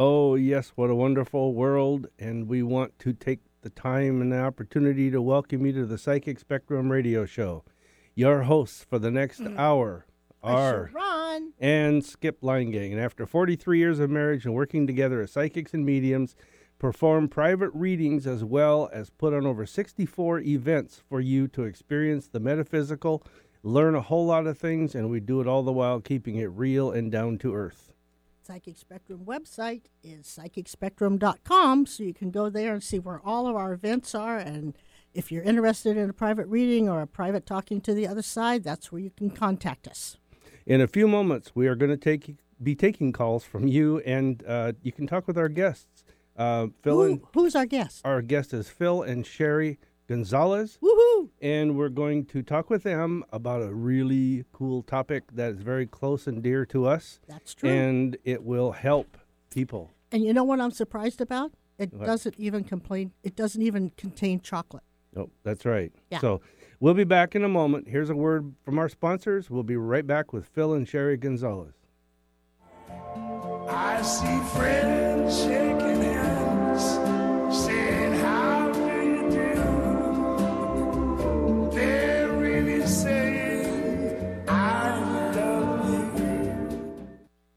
Oh, yes, what a wonderful world. And we want to take the time and the opportunity to welcome you to the Psychic Spectrum radio show. Your hosts for the next mm. hour are Ron. and Skip Gang. And after 43 years of marriage and working together as psychics and mediums, perform private readings as well as put on over 64 events for you to experience the metaphysical, learn a whole lot of things, and we do it all the while keeping it real and down to earth. Psychic Spectrum website is psychicspectrum.com, so you can go there and see where all of our events are. And if you're interested in a private reading or a private talking to the other side, that's where you can contact us. In a few moments, we are going to take be taking calls from you, and uh, you can talk with our guests. Uh, Phil and Who, who's our guest? our guest is Phil and Sherry Gonzalez, Woohoo! and we're going to talk with them about a really cool topic that is very close and dear to us, That's true. And, and it will help people. And you know what I'm surprised about? It What? doesn't even complain. It doesn't even contain chocolate. Oh, that's right. Yeah. So we'll be back in a moment. Here's a word from our sponsors. We'll be right back with Phil and Sherry Gonzalez. I see friends shaking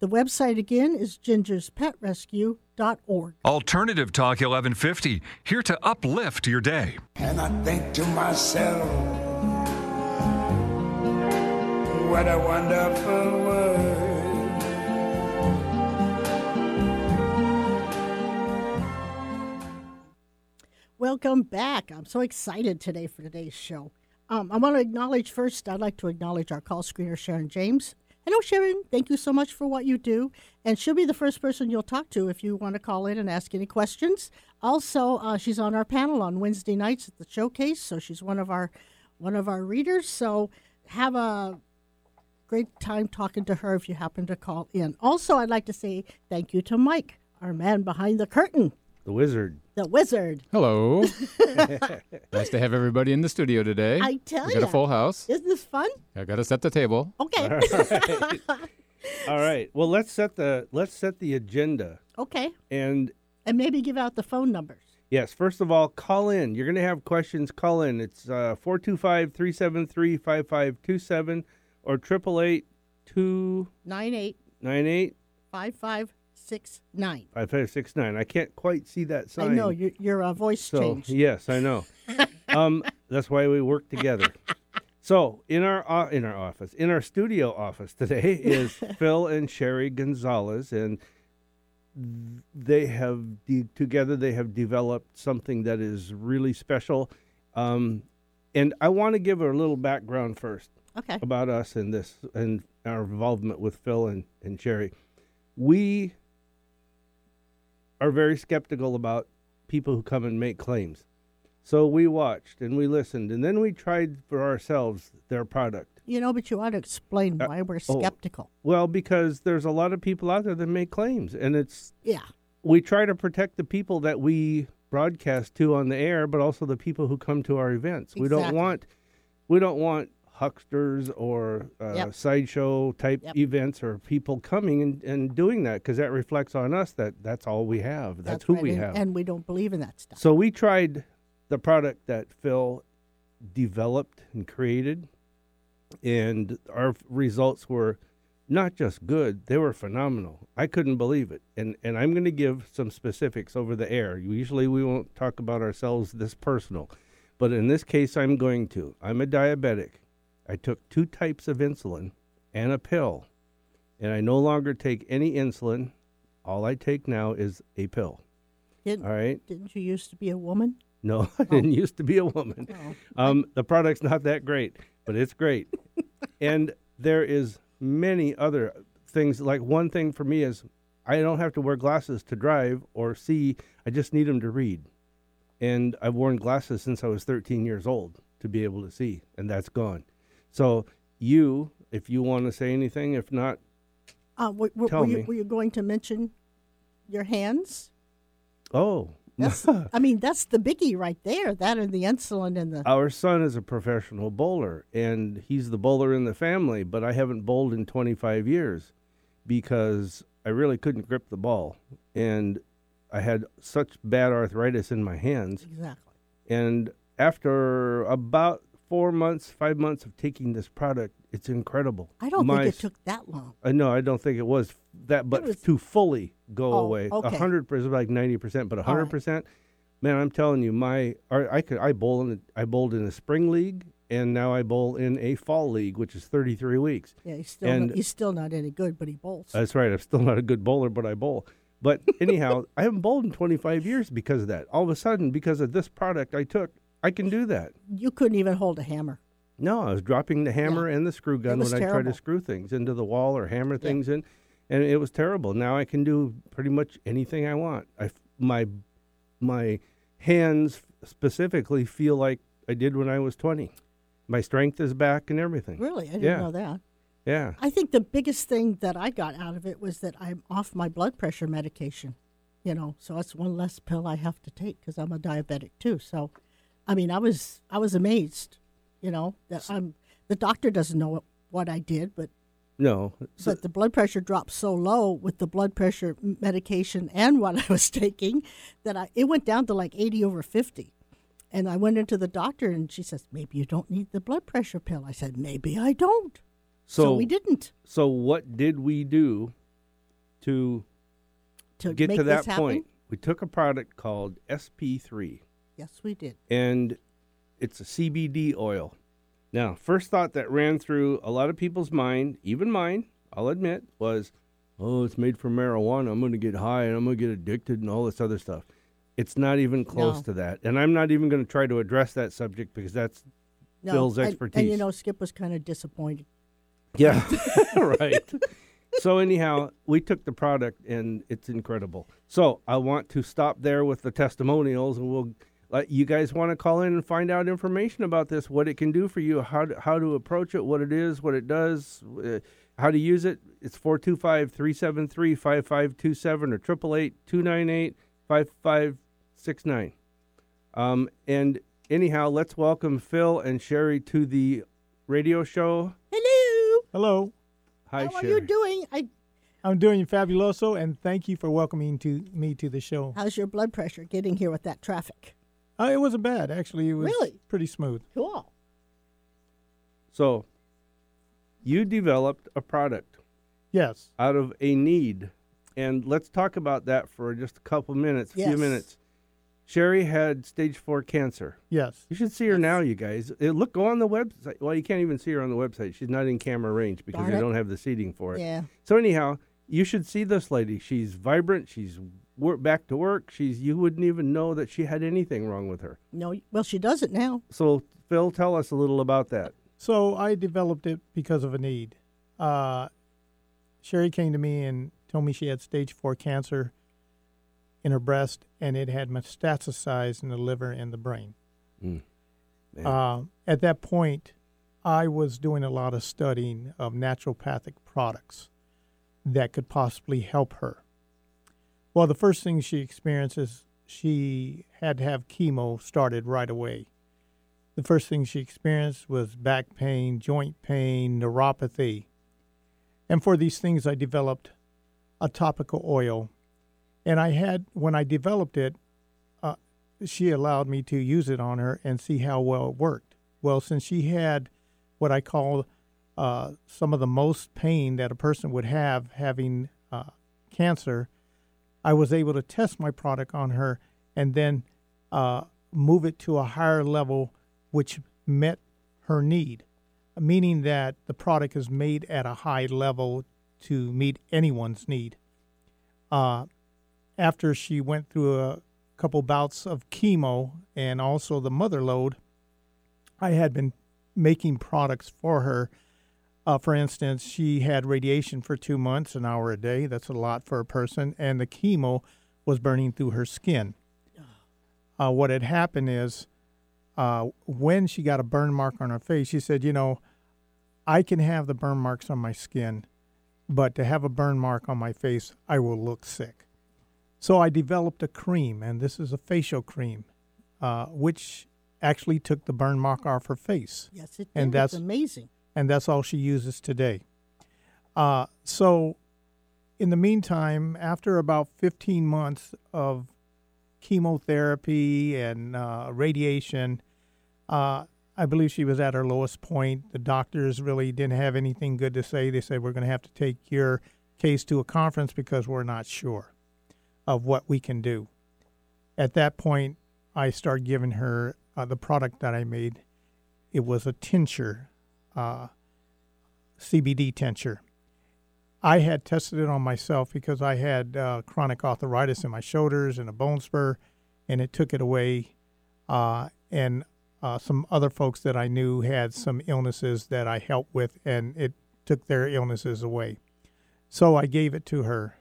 The website again is gingerspetrescue.org. Alternative Talk 1150, here to uplift your day. And I think to myself, what a wonderful world. Welcome back. I'm so excited today for today's show. Um, I want to acknowledge first, I'd like to acknowledge our call screener, Sharon James. Hello, Sharon. Thank you so much for what you do. And she'll be the first person you'll talk to if you want to call in and ask any questions. Also, uh, she's on our panel on Wednesday nights at the showcase, so she's one of our one of our readers. So have a great time talking to her if you happen to call in. Also, I'd like to say thank you to Mike, our man behind the curtain, The Wizard. the wizard. Hello. nice to have everybody in the studio today. I tell you. we got ya. a full house. Isn't this fun? I got to set the table. Okay. All right. Well, let's set the let's set the agenda. okay. And And maybe give out the phone numbers. yes, first of all, call in. You're going to have questions. Call in. It's uh, 425-373-5527 or 888 298 985569. 5569. I can't quite see that sign. I know your your uh, voice So, changed. yes, I know. um, that's why we work together. So, in our o- in our office, in our studio office today is Phil and Sherry Gonzalez, and they have de- together they have developed something that is really special. Um, and I want to give a little background first Okay. about us and this and our involvement with Phil and, and Sherry. We are very skeptical about people who come and make claims. So we watched and we listened and then we tried for ourselves their product. You know, but you ought to explain Uh, why we're oh. skeptical. Well, because there's a lot of people out there that make claims and it's Yeah. we try to protect the people that we broadcast to on the air, but also the people who come to our events. We don't want we don't want hucksters or uh, Yep. sideshow type Yep. events or people coming and, and doing that because that reflects on us that that's all we have. That's, who right, we and, have. And we don't believe in that stuff. so we tried the product that Phil developed and created, and our results were not just good; they were phenomenal. I couldn't believe it, and and I'm going to give some specifics over the air. Usually, we won't talk about ourselves this personal, but in this case, I'm going to. I'm a diabetic. I took two types of insulin and a pill, and I no longer take any insulin. All I take now is a pill. Didn't, All right. didn't you used to be a woman? No, I didn't used to be a woman. Oh. Um, the product's not that great, but it's great. and there is many other things. Like one thing for me is I don't have to wear glasses to drive or see. I just need them to read. And I've worn glasses since I was 13 years old to be able to see, and that's gone. So you, if you want to say anything, if not, Uh, were, were, Tell were, you, me. were you going to mention your hands? oh, That's, I mean, that's the biggie right there. That and the insulin and the. our son is a professional bowler and he's the bowler in the family but i haven't bowled in 25 years because i really couldn't grip the ball and i had such bad arthritis in my hands exactly. and after about four months five months of taking this product it's incredible I don't My think it took that long. uh, no, I don't think it was that, but was- to fully go Oh, away, a hundred percent, like ninety percent, but a hundred percent. man, I'm telling you, my, I could, I bowl in, I bowled in a spring league, and now I bowl in a fall league, which is thirty three weeks. Yeah, he's still And- not, he's still not any good, but he bowls. That's right. I'm still not a good bowler, but I bowl. But anyhow, I haven't bowled in twenty five years because of that. All of a sudden, because of this product I took, I can do that. you couldn't even hold a hammer. No, I was dropping the hammer and the screw gun when I tried to screw things into the wall or hammer things in, and it was terrible. Now I can do pretty much anything I want. I my my hands specifically feel like I did when I was twenty. My strength is back and everything. Really, I didn't Yeah. know that. Yeah. I think the biggest thing that I got out of it was that I'm off my blood pressure medication. You know, so that's one less pill I have to take because I'm a diabetic too. So, I mean, I was I was amazed. You know that I'm the doctor doesn't know what, what I did, but No. So, but the blood pressure dropped so low with the blood pressure medication and what I was taking that I it went down to like 80 over 50. And I went into the doctor and she says, "Maybe you don't need the blood pressure pill." I said, "Maybe I don't." So, so we didn't so what did we do to to get to that point? We took a product called SP3. Yes, we did. and it's a CBD oil. Now, first thought that ran through a lot of people's mind, even mine, I'll admit, was, oh, it's made from marijuana. I'm going to get high and I'm going to get addicted and all this other stuff. It's not even close No. to that. And I'm not even going to try to address that subject because that's, No, expertise. and- And, you know, Skip was kind of disappointed. yeah, right. So, anyhow, we took the product and it's incredible. So, I want to stop there with the testimonials and we'll let you guys want to call in and find out information about this, what it can do for you, how to, how to approach it, what it is, what it does, uh, how to use it. It's 425 373 5527 or 888 298 5569. Um, And anyhow, let's welcome Phil and Sherry to the radio show. Hello. Hello, Hi, Sherry How are you doing? I, I'm doing fabuloso, and thank you for welcoming to me to the show. how's your blood pressure getting here with that traffic? Uh, it wasn't bad, actually. It was Really? pretty smooth. Cool. So, you developed a product Yes. out of a need, and let's talk about that for just a couple minutes, a few Yes. minutes. Sherry had stage four cancer. Yes. You should see her now, you guys. Uh, look, go on the website. Well, you can't even see her on the website. She's not in camera range because Darn they it. don't have the seating for it. Yeah. So anyhow, you should see this lady. She's vibrant. She's wor- back to work. She's you wouldn't even know that she had anything wrong with her. No, well, she does it now. So Phil, tell us a little about that. So I developed it because of a need. Uh, Sherry came to me and told me she had stage four cancer in her breast, and it had metastasized in the liver and the brain. Mm. Uh, at that point, I was doing a lot of studying of naturopathic products that could possibly help her. Well, the first thing she experienced is she had to have chemo started right away. The first thing she experienced was back pain, joint pain, neuropathy. And for these things, I developed a topical oil. And I had, when I developed it, uh, she allowed me to use it on her and see how well it worked. Well, since she had what I call uh, some of the most pain that a person would have having uh, cancer, I was able to test my product on her and then uh, move it to a higher level, which met her need, meaning that the product is made at a high level to meet anyone's need. Uh, after she went through a couple bouts of chemo and also the mother load, I had been making products for her Uh, for instance, she had radiation for two months, an hour a day. That's a lot for a person, and the chemo was burning through her skin. Uh, what had happened is, uh, when she got a burn mark on her face, she said, "You know, I can have the burn marks on my skin, but to have a burn mark on my face, I will look sick." So I developed a cream, and this is a facial cream, uh, which actually took the burn mark off her face Yes, it did. And it's that's- amazing. And that's all she uses today. Uh, so, in the meantime, after about 15 months of chemotherapy and uh, radiation, uh, I believe she was at her lowest point. The doctors really didn't have anything good to say. They said, We're going to have to take your case to a conference because we're not sure of what we can do. At that point, I started giving her uh, the product that I made. It was a tincture uh, CBD tincture. I had tested it on myself because I had uh, chronic arthritis in my shoulders and a bone spur, and it took it away. Uh, and uh, some other folks that I knew had some illnesses that I helped with, and it took their illnesses away. So I gave it to her.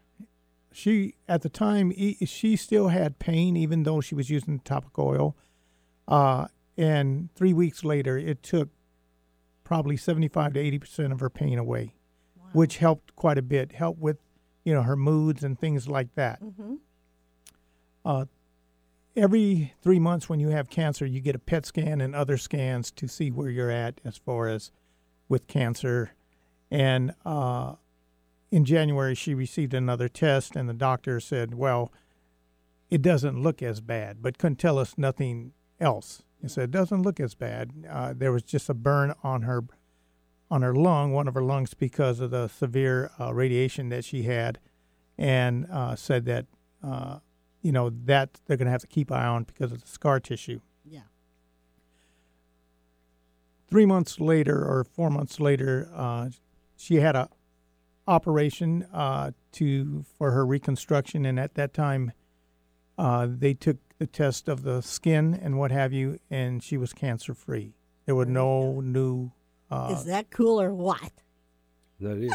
She, at the time, she still had pain, even though she was using topical oil. Uh, and three weeks later, it took probably 75 to 80 percent of her pain away, which helped quite a bit. Helped with, you know, her moods and things like that. Mm-hmm. Uh, every three months, when you have cancer, you get a PET scan and other scans to see where you're at as far as with cancer. And uh, in January, she received another test, and the doctor said, "Well, it doesn't look as bad, but couldn't tell us nothing else." He said, "It doesn't look as bad. Uh, there was just a burn on her." On her lung, one of her lungs, because of the severe uh, radiation that she had, and uh, said that uh, you know that they're going to have to keep eye on because of the scar tissue. Yeah. Three months later, or four months later, uh, she had a operation uh, to for her reconstruction, and at that time, uh, they took the test of the skin and what have you, and she was cancer free. There were no new. Uh, Is that cool or what? That is.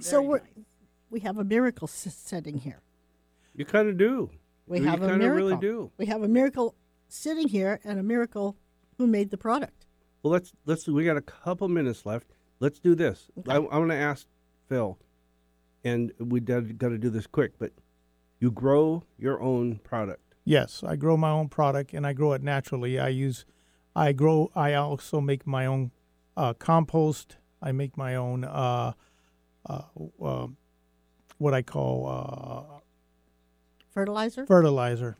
so we're, we have a miracle s- sitting here. You kind of do. We You have a miracle. really do. We have a miracle sitting here, and a miracle who made the product. Well, let's let's. We got a couple minutes left. Let's do this. I, I'm going to ask Phil, and we got to do this quick. But you grow your own product. Yes, I grow my own product and I grow it naturally. I use, I grow. I also make my own uh, compost. I make my own uh, uh, uh, what I call Fertilizer. uh, fertilizer,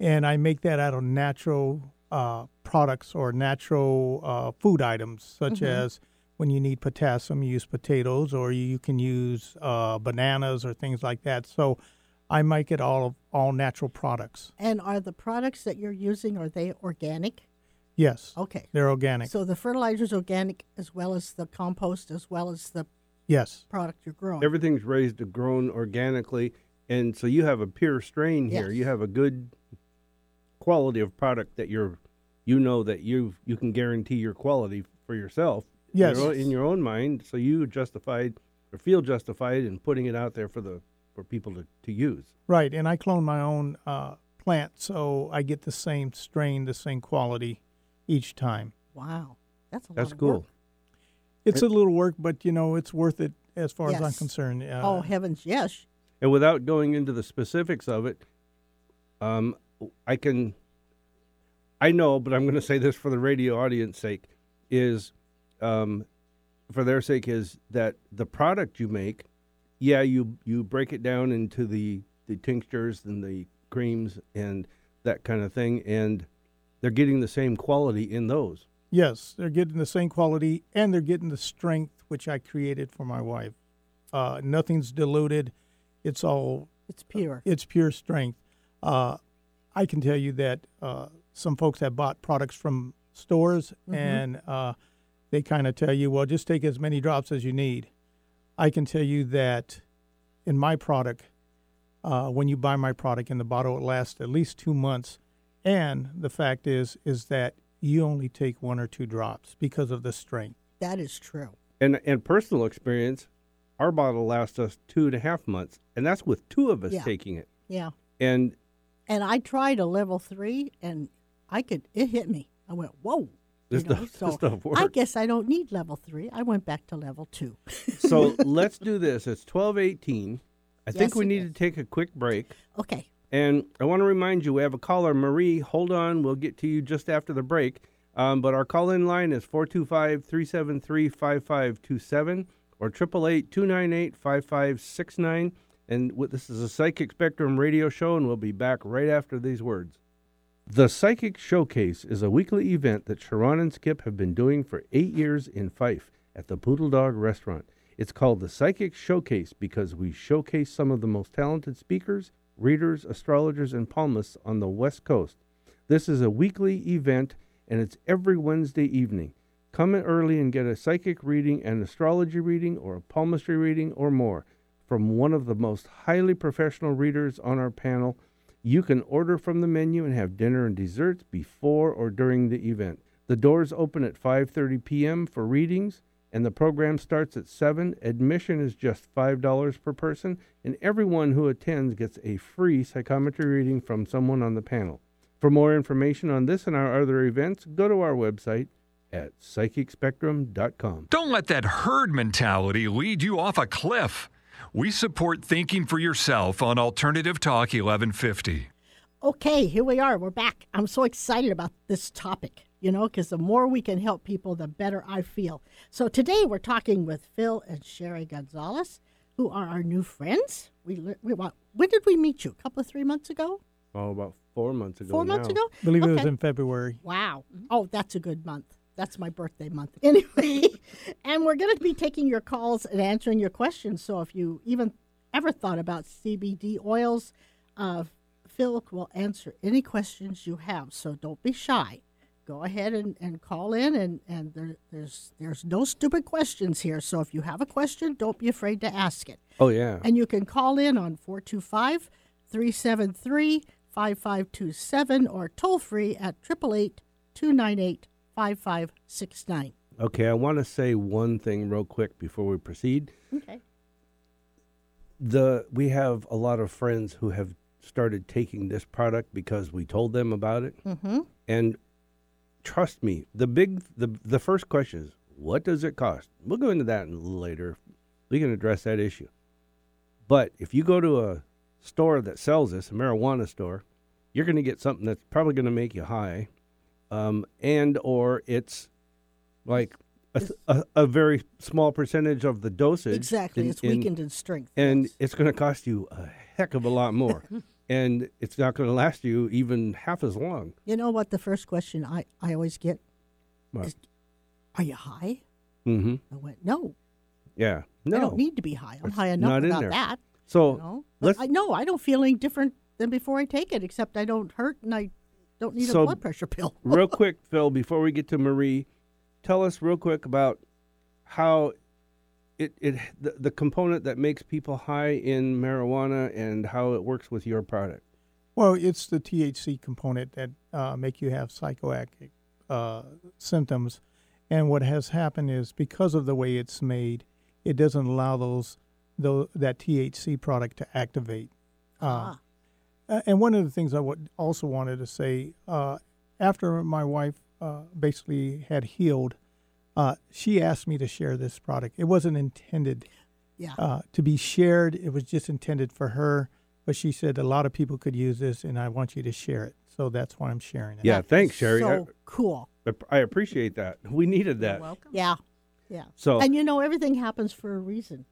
and I make that out of natural uh, products or natural uh, food items, such as when you need potassium, you use potatoes, or you can use uh, bananas or things like that. So. I make it all all natural products. and are the products that you're using are they organic? Yes. Okay. They're organic. So the fertilizer's organic as well as the compost as well as the yes. product you're growing. Everything's raised and grown organically, and so you have a pure strain here. Yes. You have a good quality of product that you're, you know that you you can guarantee your quality for yourself. in Yes. your own- in your own mind, so you justified or feel justified in putting it out there for the for people to, to use. Right. And I clone my own uh, plant, so I get the same strain, the same quality each time. wow. That's a That's lot of cool. work. It's a little work, but you know, it's worth it as far as I'm concerned. Uh, oh heavens, yes. And without going into the specifics of it, um, I can, I know, but I'm going to say this for the radio audience sake, is, um, for their sake, is that the product you make, yeah, you you break it down into the the tinctures and the creams and that kind of thing, and they're getting the same quality in those. Yes, they're getting the same quality and they're getting the strength which I created for my wife. Uh, nothing's diluted. It's all It's pure. it's pure strength. Uh, I can tell you that uh, some folks have bought products from stores and uh, they kind of tell you, well, just take as many drops as you need. I can tell you that in my product, uh, when you buy my product in the bottle, it lasts at least two months. And the fact is, is that you only take one or two drops because of the strength. That is true. And and personal experience, our bottle lasts us two and a half months, and that's with two of us Yeah. taking it. Yeah. And And I tried a level three, and I could. It hit me. I went, whoa. You know, so I guess I don't need level three. I went back to level two. so let's do this. It's twelve eighteen. I think we need is. to take a quick break. Okay. And I want to remind you, we have a caller, Marie. Hold on, we'll get to you just after the break. Um, but our call in line is 425 373 5527 or 888 298 5569. And this is a Psychic Spectrum radio show, and we'll be back right after these words. The Psychic Showcase is a weekly event that Sharon and Skip have been doing for eight years in Fife at the Poodle Dog Restaurant. It's called the Psychic Showcase because we showcase some of the most talented speakers, readers, astrologers, and palmists on the West Coast. This is a weekly event and it's every Wednesday evening. Come in early and get a psychic reading, an astrology reading, or a palmistry reading, or more from one of the most highly professional readers on our panel. You can order from the menu and have dinner and desserts before or during the event. The doors open at 5:30 p.m. for readings and the program starts at 7. Admission is just $5 per person and everyone who attends gets a free psychometry reading from someone on the panel. For more information on this and our other events, go to our website at psychicspectrum.com. Don't let that herd mentality lead you off a cliff. We support thinking for yourself on Alternative Talk 1150. Okay, here we are. We're back. I'm so excited about this topic, you know, because the more we can help people, the better I feel. So today we're talking with Phil and Sherry Gonzalez, who are our new friends. We, le- we when did we meet you? A couple of three months ago? Oh, about four months ago. Four months ago? I believe it was in February. Wow. Mm-hmm. Oh, that's a good month. That's my birthday month. Anyway, and we're going to be taking your calls and answering your questions. So if you even ever thought about CBD oils, uh, Phil will answer any questions you have. So don't be shy. Go ahead and, and call in, and, and there, there's there's no stupid questions here. So if you have a question, don't be afraid to ask it. Oh, yeah. And you can call in on 425 373 5527 or toll free at 888 298 5569. Okay, I want to say one thing real quick before we proceed. Okay. the we have a lot of friends who have started taking this product because we told them about it Mm-hmm. and trust me the big the the first question is what does it cost we'll go into that later we can address that issue but if you go to a store that sells this a marijuana store you're going to get something that's probably going to make you high um, and or it's like a, a, a very small percentage of the dosage Exactly. in- it's weakened in strength. and yes. it's going to cost you a heck of a lot more and it's not going to last you even half as long you know what? The first question I, I always get What? is Are you high? mm-hmm I went, No. yeah no. I don't need to be high. I'm It's high enough not without that. so You know? Let's I know I don't feel any different than before I take it, except I don't hurt and I don't need So, a blood pressure pill. real quick phil before we get to marie tell us real quick about how it, it the, the component that makes people high in marijuana and how it works with your product Well, it's the THC component that uh, make you have psychoactive uh, symptoms, and what has happened is because of the way it's made, it doesn't allow those, tho- that THC product to activate. Uh, Ah. And one of the things I would also wanted to say, uh, after my wife uh, basically had healed, uh, she asked me to share this product. It wasn't intended Yeah. uh, to be shared. It was just intended for her. But she said a lot of people could use this, and I want you to share it. So that's why I'm sharing it. yeah thanks sherry So cool. I, I appreciate that we needed that Welcome. Yeah. Yeah. so And you know, everything happens for a reason.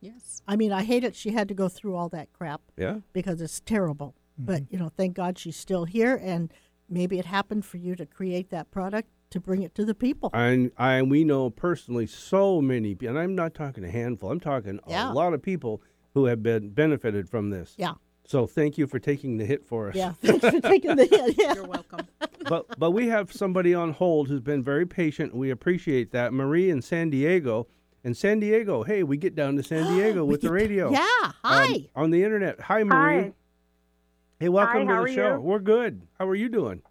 Yes. I mean, I hate it. She had to go through all that crap yeah because it's terrible. But, Mm-hmm. you know, thank God she's still here. And maybe it happened for you to create that product to bring it to the people. And I we know personally so many, pe- and I'm not talking a handful. I'm talking Yeah. a lot of people who have been benefited from this. yeah. So thank you for taking the hit for us. Yeah. Thanks for taking the hit. Yeah. You're welcome. but but we have somebody on hold who's been very patient. We appreciate that. Marie in San Diego. And San Diego, hey, we get down to San Diego with the radio. Yeah. um, Hi. on the internet. Hi, Marie. Hi. Hey, welcome Hi, to the show. you? We're good. How are you doing?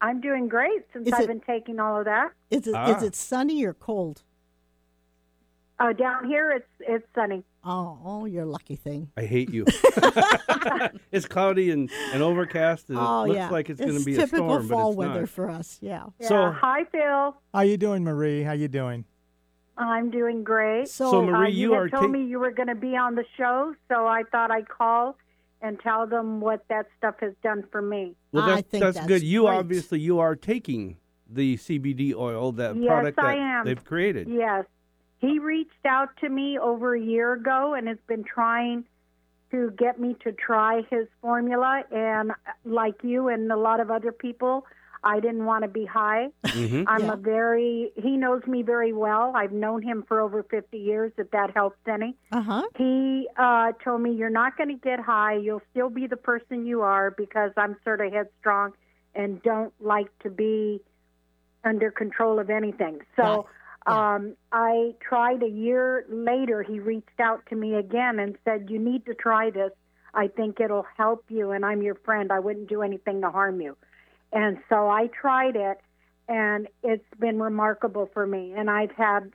I'm doing great since Is I've it- been taking all of that. is, it, ah. is it sunny or cold? Uh, down here, it's it's sunny. Oh, oh, you're lucky thing. I hate you. it's cloudy and, and overcast, and oh, it looks yeah. like it's, going to be a typical storm, fall but it's weather not. for us. Yeah. Yeah. So- hi, Phil. How you doing, Marie? How you doing? I'm doing great. So, So, Uh, Marie, you, you are told ta- me you were going to be on the show, so I thought I'd call and tell them what that stuff has done for me. Well, I that's, think that's, that's good. You great. obviously you are taking the CBD oil, that Yes, product I that am. they've created. Yes. He reached out to me over a year ago and has been trying to get me to try his formula. And uh, like you and a lot of other people, I didn't want to be high. hmm I'm Yeah. a very, he knows me very well. I've known him for over 50 years, if that helps any. Uh huh. He uh, told me, You're not going to get high. You'll still be the person you are because I'm sort of headstrong and don't like to be under control of anything. So um, I tried a year later. He reached out to me again and said, You need to try this. I think it'll help you, and I'm your friend. I wouldn't do anything to harm you. And so I tried it, and it's been remarkable for me. And I've had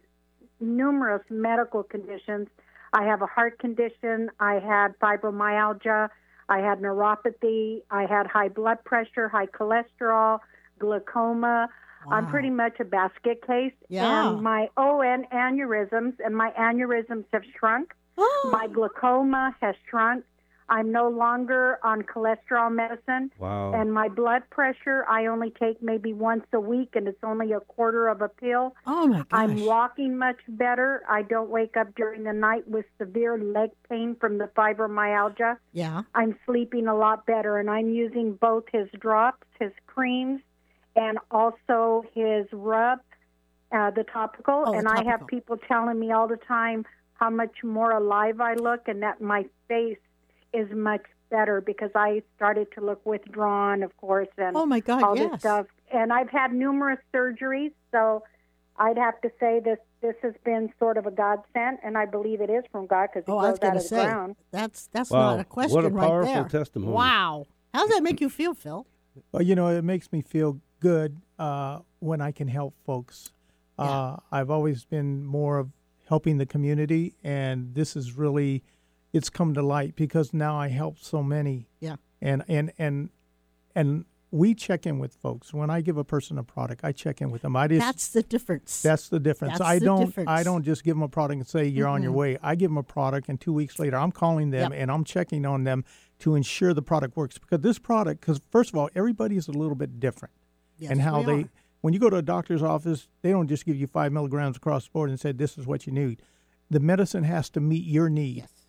numerous medical conditions. I have a heart condition. I had fibromyalgia. I had neuropathy. I had high blood pressure, high cholesterol, glaucoma. I'm pretty much a basket case. Yeah. And my and aneurysms, and my aneurysms have shrunk. Oh, My glaucoma has shrunk. I'm no longer on cholesterol medicine. Wow. And my blood pressure, I only take maybe once a week, and it's only a quarter of a pill. oh my gosh. I'm walking much better. I don't wake up during the night with severe leg pain from the fibromyalgia. yeah. I'm sleeping a lot better, and I'm using both his drops, his creams, and also his rub, uh, the topical. Oh, the and I have people telling me all the time how much more alive I look, and that my face is much better because I started to look withdrawn, of course, and Oh my God. all yes. this stuff. And I've had numerous surgeries, so I'd have to say this this has been sort of a godsend, and I believe it is from God because it Oh, I grows out going to of the say ground. that's that's Wow. not a question What a right powerful there. testimony. Wow. How does that make you feel, Phil? Well, you know, it makes me feel good uh, when I can help folks. Uh, I've always been more of helping the community, and this is really, it's come to light because now I help so many. Yeah. And and and and we check in with folks. When I give a person a product, I check in with them. I just That's the difference. that's the difference. That's I the don't difference. I don't just give them a product and say you're on your way. I give them a product and 2 weeks later I'm calling them Yep. and I'm checking on them to ensure the product works because this product cuz first of all everybody is a little bit different Yes, and how they are. when you go to a doctor's office, they don't just give you 5 milligrams across the board and say this is what you need. The medicine has to meet your needs. Yes.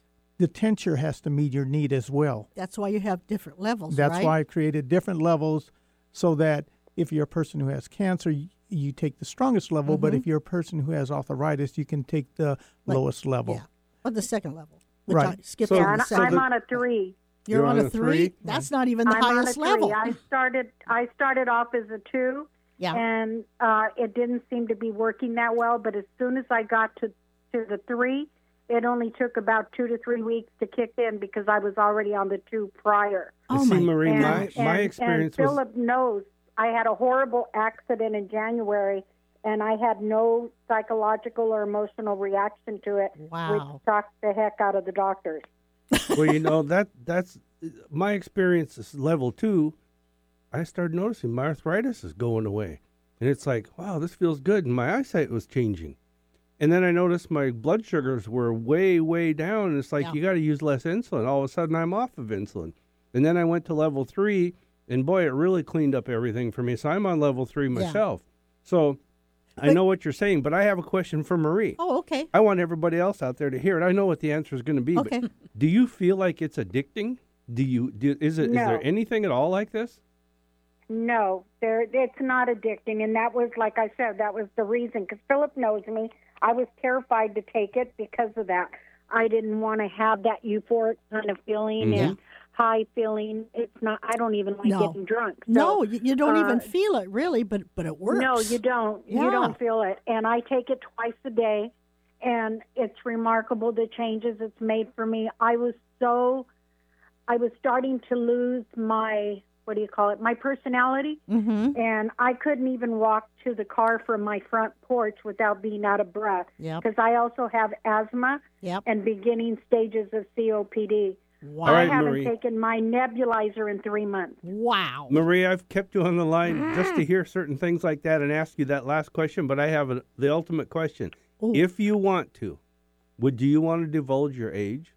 The tincture has to meet your need as well. That's why you have different levels. That's right? why I created different levels so that if you're a person who has cancer, you, you take the strongest level, but if you're a person who has arthritis, you can take the Mm-hmm. Like- lowest level. Yeah. Or the second level. Which Right. I skipped So- Yeah, the second. I'm on a three. You're, You're on, on a a three? three? That's not even the I'm highest on a three. level. I started I started off as a two, yeah. and uh, it didn't seem to be working that well. But as soon as I got to to the three, it only took about two to three weeks to kick in because I was already on the two prior. Oh see, my Marie, And, my, and, my experience and was Philip knows I had a horrible accident in January, and I had no psychological or emotional reaction to it, Wow. which shocked the heck out of the doctors. well, you know that that's my experience is level two. I started noticing my arthritis is going away, and it's like, wow, this feels good, and my eyesight was changing. And then I noticed my blood sugars were way, way down, and it's like Yeah. you got to use less insulin. All of a sudden, I'm off of insulin, and then I went to level three, and boy, it really cleaned up everything for me. So I'm on level three Yeah. myself. So I But- know what you're saying, but I have a question for Marie. Oh, okay. I want everybody else out there to hear it. I know what the answer is going to be. Okay. But do you feel like it's addicting? Do you? Do, is it? Is No. there anything at all like this? No, there it's not addicting, and that was like I said, that was the reason. Because Philip knows me, I was terrified to take it because of that. I didn't want to have that euphoric kind of feeling and high feeling. It's not. I don't even like No. getting drunk. So, no, you, you don't even uh, feel it really, but but it works. No, you don't. Yeah. You don't feel it. And I take it twice a day, and it's remarkable the changes it's made for me. I was so, I was starting to lose my what do you call it? My personality, Mm-hmm. and I couldn't even walk to the car from my front porch without being out of breath. Yep. Because I also have asthma Yep. and beginning stages of COPD. Wow. All right, I haven't Marie. taken my nebulizer in three months. Wow. Marie, I've kept you on the line just to hear certain things like that and ask you that last question, but I have a, the ultimate question. Ooh. If you want to, would do you want to divulge your age?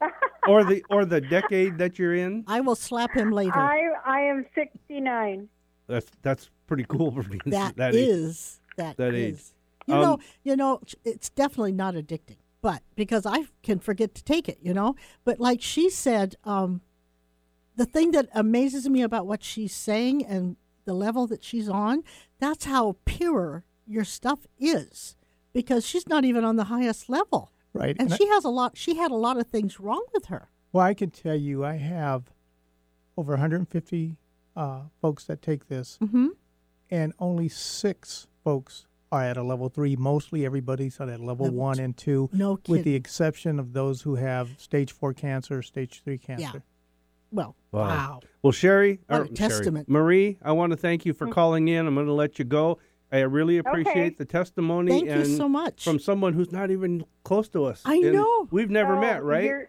or the or the decade that you're in? I will slap him later. I I am 69. That's that's pretty cool for being that that age. is that that is. age. You Um, know, you know, it's definitely not addicting, but because I can forget to take it, you know. But like she said, um, the thing that amazes me about what she's saying and the level that she's on, that's how pure your stuff is, because she's not even on the highest level, Right. and I- she has a lot. She had a lot of things wrong with her. well, I can tell you, I have over 150 uh, folks that take this, Mm-hmm. and only six folks are at a level three. Mostly everybody's at a level Level one two. and two, No with the exception of those who have stage four cancer, stage three cancer. Yeah. well, Wow. wow. Well, Sherry, What a or Sherry, testament. Marie, I want to thank you for calling in. I'm going to let you go. I really appreciate Okay. the testimony Thank you so much. from someone who's not even close to us. I And know. We've never So met, right?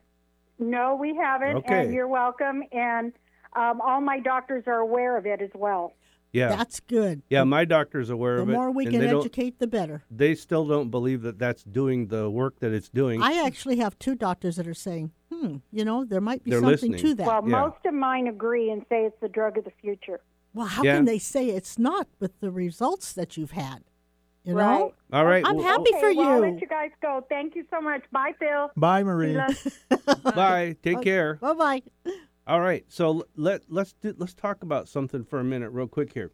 No, we haven't, Okay. and you're welcome. And um, all my doctors are aware of it as well. Yeah. That's good. yeah, my doctor's aware The of it. The more we can educate, the better. They still don't believe that that's doing the work that it's doing. I actually have two doctors that are saying, hmm, you know, there might be They're something listening. to that. Well, Yeah. most of mine agree and say it's the drug of the future. Well, how Yeah. can they say it's not with the results that you've had? You Right. know? All right. I'm well, happy okay, for well, I'll you. let you guys go. Thank you so much. Bye, Phil. Bye, Marie. Bye. Take care. Bye bye. All right. So l- let let's do, let's talk about something for a minute, real quick here.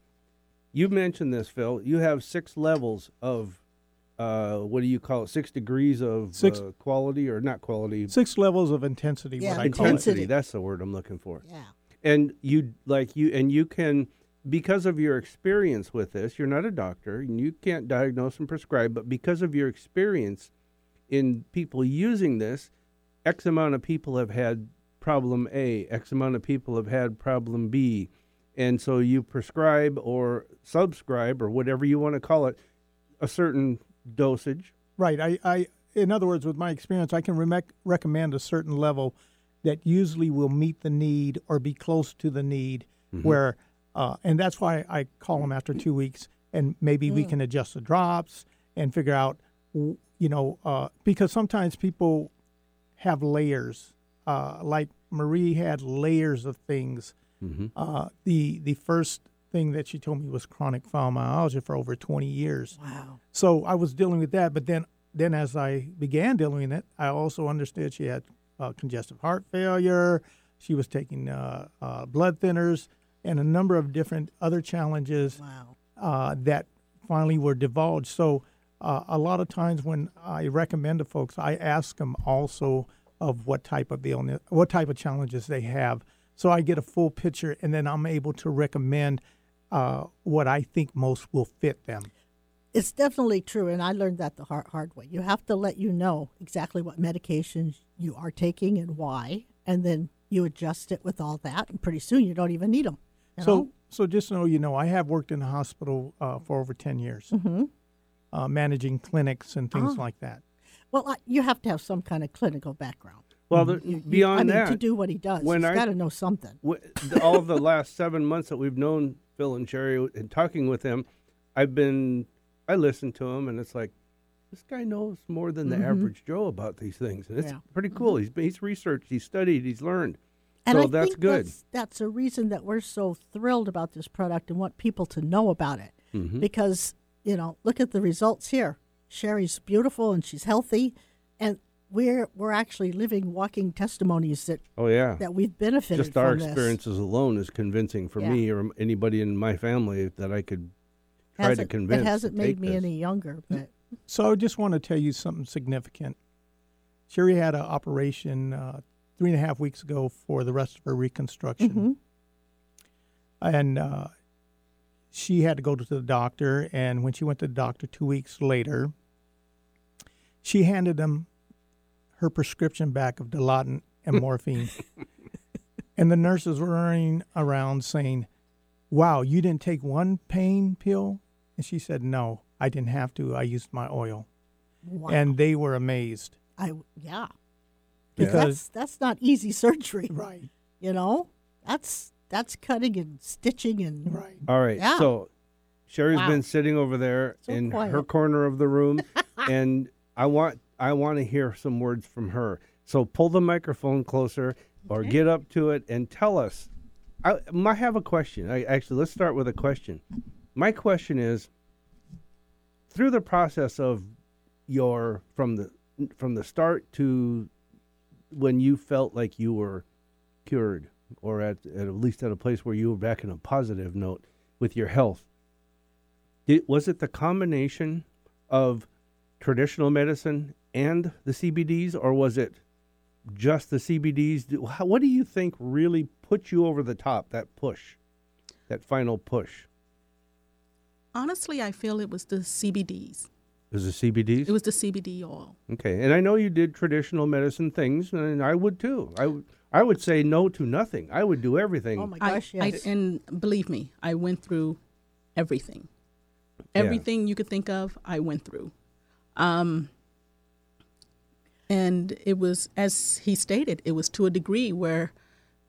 You mentioned this, Phil. You have six levels of uh, what do you call it? Six degrees of Six- uh, quality or not quality? Six levels of intensity. Yeah, what I call it. intensity. Intensity. That's the word I'm looking for. Yeah. And you like you and you can because of your experience with this you're not a doctor and you can't diagnose and prescribe but because of your experience in people using this x amount of people have had problem a x amount of people have had problem b and so you prescribe or subscribe or whatever you want to call it a certain dosage Right. I, I, in other words, with my experience, I can rec- recommend a certain level that usually will meet the need or be close to the need. Where, uh, and that's why I call them after two weeks, and maybe we can adjust the drops and figure out, you know, uh, because sometimes people have layers. Uh, like Marie had layers of things. Uh, the the first thing that she told me was chronic fibromyalgia for over 20 years. Wow. So I was dealing with that, but then then as I began dealing with it, I also understood she had congestive heart failure. She was taking uh, uh, blood thinners and a number of different other challenges Wow. uh, that finally were divulged. So uh, a lot of times when I recommend to folks, I ask them also of what type of illness, what type of challenges they have, so I get a full picture, and then I'm able to recommend uh, what I think most will fit them. It's definitely true, and I learned that the hard, hard way. You have to let you know exactly what medications you are taking and why, and then you adjust it with all that, and pretty soon you don't even need them. You So, know? so just so you know, I have worked in the hospital uh, for over ten years, Mhm. uh, managing clinics and things Ah. like that. well, I- you have to have some kind of clinical background. well there, You- you- beyond I mean, that to do what he does, when he's I- got to know something. w- all of the last seven months that we've known Phil and Sherry and talking with him, I've been, I listen to him and it's like, this guy knows more than the average Joe about these things, and it's Mm-hmm. Yeah. pretty cool. He's he's researched, he's studied, he's learned. And so I that's think good. That's, that's a reason that we're so thrilled about this product and want people to know about it. Mhm. Because, you know, look at the results here. Sherry's beautiful and she's healthy. And we're we're actually living walking testimonies that, Oh yeah, that we've benefited just our this. experiences alone is convincing for Yeah. me or anybody in my family that I could try to convince. It hasn't to made take me this. any younger, but So I just want to tell you something significant. Sherry had an operation uh, three and a half weeks ago for the rest of her reconstruction, Mhm. and uh, she had to go to the doctor. And when she went to the doctor two weeks later, she handed him her prescription back of Dilaudid and morphine. And the nurses were running around saying, Wow, you didn't take one pain pill? And she said, No, I didn't have to. I used my oil. Wow. And they were amazed. I yeah. Yeah. Because that's that's not easy surgery. Right. You know? That's that's cutting and stitching and Right. All right. Yeah. So Sherry's Wow. been sitting over there So in quiet. her corner of the room, and I want I want to hear some words from her. So pull the microphone closer or get up to it and tell us. I, I have a question. I, actually, let's start with a question. My question is: through the process of your from the from the start to when you felt like you were cured or at, at least at a place where you were back in a positive note with your health did, was it the combination of traditional medicine and the CBDs or was it just the CBDs what do you think really put you over the top that push that final push Honestly, I feel it was the CBDs. It was the CBDs It was the CBD oil. okay and I know you did traditional medicine things and I would too I would I would say no to nothing I would do everything Oh my gosh, I- yes. and believe me, I went through everything. Yeah. Everything you could think of, I went through. Um, and it was, as he stated, it was to a degree where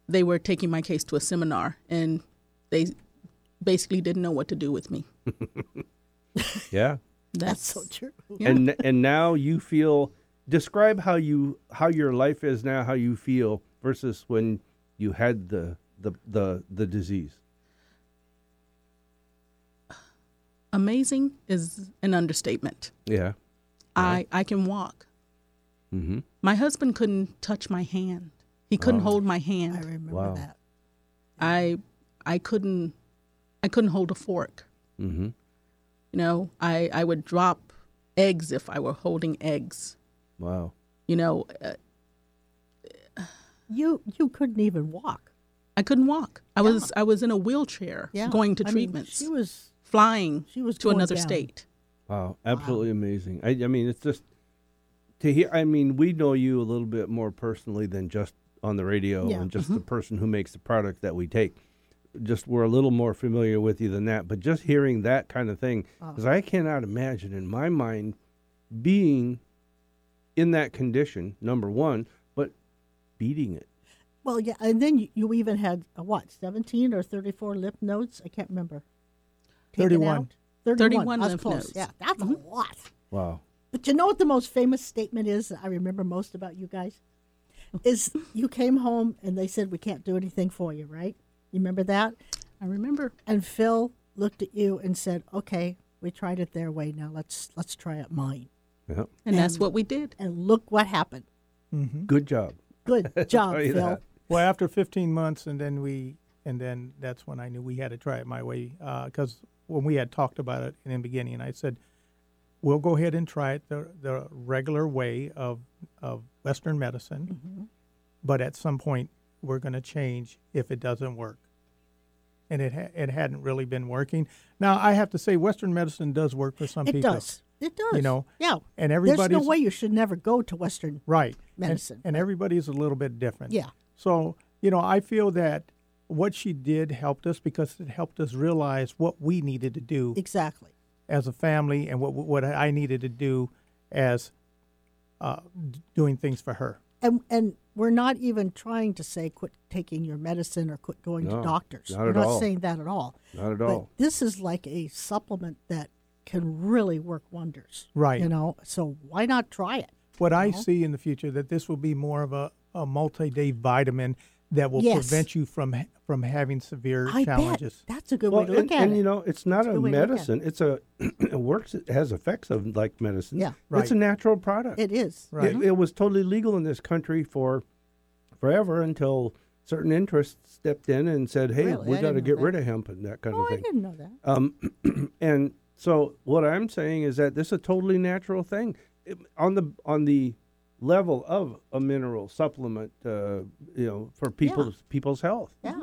they were taking my case to a seminar and they basically didn't know what to do with me. yeah that's so true. Yeah. and and now you feel describe how you how your life is now how you feel versus when you had the the the, the disease Amazing is an understatement. yeah I, I can walk. mm-hmm. My husband couldn't touch my hand. He couldn't Wow. hold my hand. I remember Wow. that. I I couldn't I couldn't hold a fork. Mm-hmm. You know, I I would drop eggs if I were holding eggs. wow You know, uh, You you couldn't even walk. I couldn't walk. I was I was in a wheelchair Yeah. going to I mean, treatments, she was flying she was to another down. state. wow absolutely amazing I, I mean it's just to hear i mean we know you a little bit more personally than just on the radio Yeah. and just the person who makes the product that we take just we're a little more familiar with you than that but just hearing that kind of thing because i cannot imagine in my mind being in that condition number one but beating it Well, yeah, and then you, you even had uh, what seventeen or thirty-four lymph nodes? I can't remember. Taken 31. 31 I was lymph close. nodes. Yeah, that's a lot. wow But you know what the most famous statement is that I remember most about you guys? Is you came home and they said we can't do anything for you, right? You remember that? I remember. And Phil looked at you and said, "Okay, we tried it their way. Now let's let's try it mine." yeah. And that's what we did. And look what happened. hmm good job Good job, Phil. that. Well, after 15 months, and then we, and then that's when I knew we had to try it my way. Because when we had talked about it in the beginning, I said, "We'll go ahead and try it the the regular way of of Western medicine, but at some point we're going to change if it doesn't work." And it ha- it hadn't really been working. Now I have to say, Western medicine does work for some It people. It does. It does. You know, yeah. and There's no way you should never go to Western. right medicine. and, everybody's a little bit different Yeah. so you know i feel that what she did helped us because it helped us realize what we needed to do Exactly. as a family and what what i needed to do as uh, doing things for her And and we're not even trying to say quit taking your medicine or quit going No, to doctors. not we're at not all. saying that at all. not at But all this is like a supplement that can really work wonders. Right. You know, so why not try it? what i see in the future that this will be more of a, a multi-day vitamin that will Yes. prevent you from ha- from having severe I challenges bet that's a good well, way to look and, at and it. And you know, it's not That's a a good way to look at it. medicine. It's a it works. It has effects of like medicine. Yeah. it's a natural product. it is. Right. It, it was totally legal in this country for forever until certain interests stepped in and said, "Hey, Really? we got to get that. rid of hemp and that kind Oh, of thing." Oh, I didn't know that. Um, and so what I'm saying is that this is a totally natural thing It- on the on the level of a mineral supplement, uh, you know, for people's people's health. Yeah.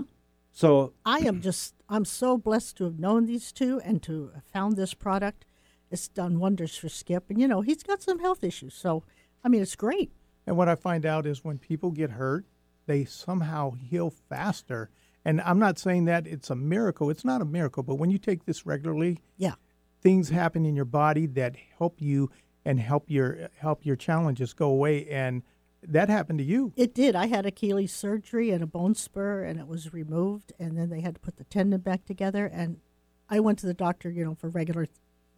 So I am just I'm so blessed to have known these two and to have found this product. It's done wonders for Skip, and you know he's got some health issues. So I mean, it's great. And what I find out is when people get hurt, they somehow heal faster. And I'm not saying that it's a miracle. It's not a miracle, but when you take this regularly, Yeah. things happen in your body that help you and help your help your challenges go away. And that happened to you. It did. I had Achilles surgery and a bone spur, and it was removed, and then they had to put the tendon back together. And I went to the doctor, you know, for regular,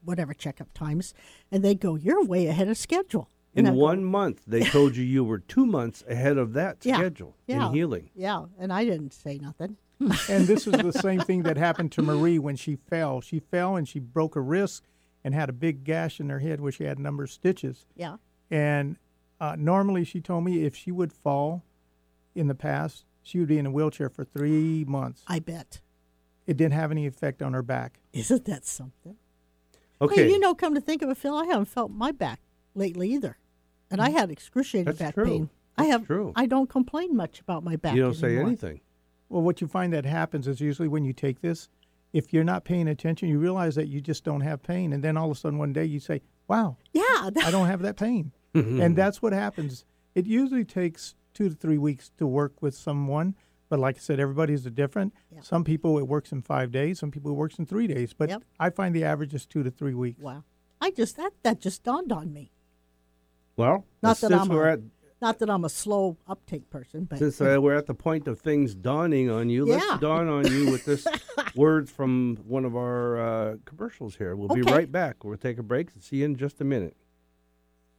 whatever checkup times, and they go, "You're way ahead of schedule." In And I go, one month, they told you you were two months ahead of that Yeah, schedule yeah. in healing. Yeah, and I didn't say nothing. And this is the same thing that happened to Marie when she fell. She fell and she broke her wrist and had a big gash in her head where she had a number of stitches. Yeah. And uh, normally, she told me if she would fall in the past, she would be in a wheelchair for three months. I bet. It didn't have any effect on her back. Isn't that something? Okay. Hey, you know, come to think of it, Phil, I haven't felt my back lately either, and I had excruciating That's back true. pain. I have. true. I don't complain much about my back. you don't say anything. Well, what you find that happens is usually when you take this, if you're not paying attention, you realize that you just don't have pain. And then all of a sudden one day you say, wow, Yeah, I don't have that pain. and that's what happens. It usually takes two to three weeks to work with someone. But like I said, everybody's different. Yeah. Some people it works in five days. Some people it works in three days. But Yep. I find the average is two to three weeks. wow. I just that that just dawned on me. Well, Not that since I'm we're a- at Not that I'm a slow uptake person, but since uh, we're at the point of things dawning on you, Yeah. let's dawn on you with this words from one of our uh, commercials here. We'll be right back. We'll take a break and see you in just a minute.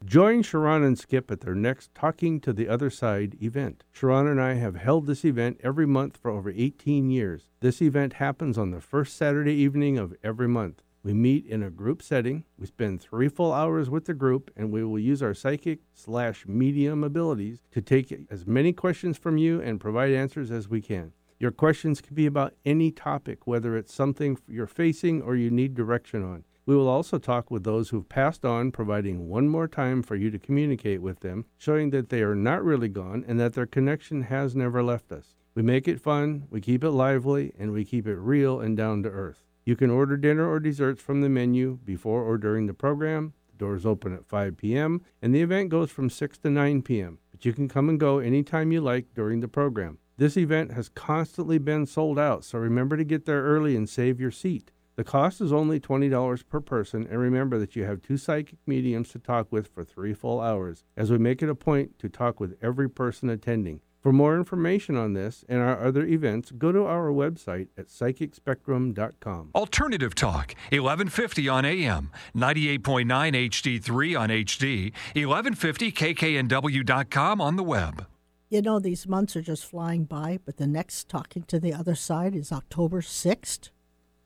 Join Sharon and Skip at their next Talking to the Other Side event. Sharon and I have held this event every month for over 18 years. This event happens on the first Saturday evening of every month. We meet in a group setting. We spend three full hours with the group, and we will use our psychic slash medium abilities to take as many questions from you and provide answers as we can. Your questions can be about any topic, whether it's something you're facing or you need direction on. We will also talk with those who've passed on, providing one more time for you to communicate with them, showing that they are not really gone and that their connection has never left us. We make it fun, we keep it lively, and we keep it real and down to earth. You can order dinner or desserts from the menu before or during the program. The doors open at 5 p.m., and the event goes from 6 to 9 p.m., but you can come and go anytime you like during the program. This event has constantly been sold out, so remember to get there early and save your seat. The cost is only $20 per person, and remember that you have two psychic mediums to talk with for three full hours, as we make it a point to talk with every person attending. For more information on this and our other events, go to our website at psychicspectrum.com. Alternative Talk, 1150 on AM, 98.9 HD3 on HD, 1150kknw.com on the web. you know these months are just flying by. But the next talking to the other side is October sixth.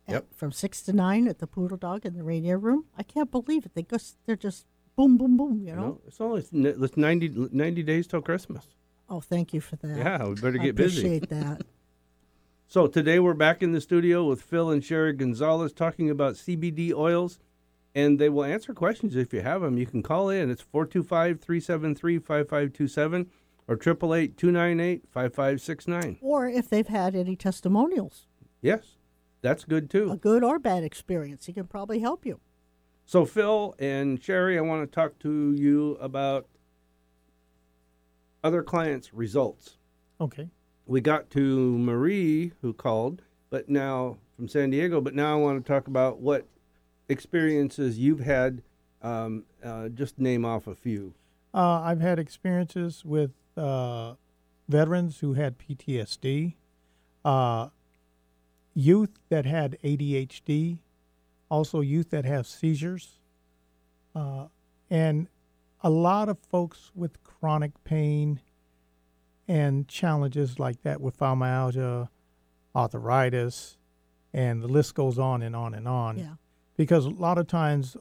Yep. From six to nine at the Poodle Dog in the Rainier Room. I can't believe it. They just they're just boom, boom, boom. You You know. know, it's only it's 90, 90 days till Christmas. Oh, thank you for that. Yeah, we better I get busy. appreciate that. So today we're back in the studio with Phil and Sherry Gonzalez talking about CBD oils, and they will answer questions if you have them. You can call in. It's 425-373-5527 or 888-298-5569. or if they've had any testimonials, Yes, that's good too. a good or bad experience, he can probably help you. So Phil and Sherry, I want to talk to you about other clients' results. Okay. we got to Marie who called, but now from San Diego. But now I want to talk about what experiences you've had. Um, uh, just name off a few. Uh, I've had experiences with uh, veterans who had PTSD, uh, youth that had ADHD, also youth that have seizures, uh, and a lot of folks with chronic pain and challenges like that with fibromyalgia, arthritis, and the list goes on and on and on Yeah. because a lot of times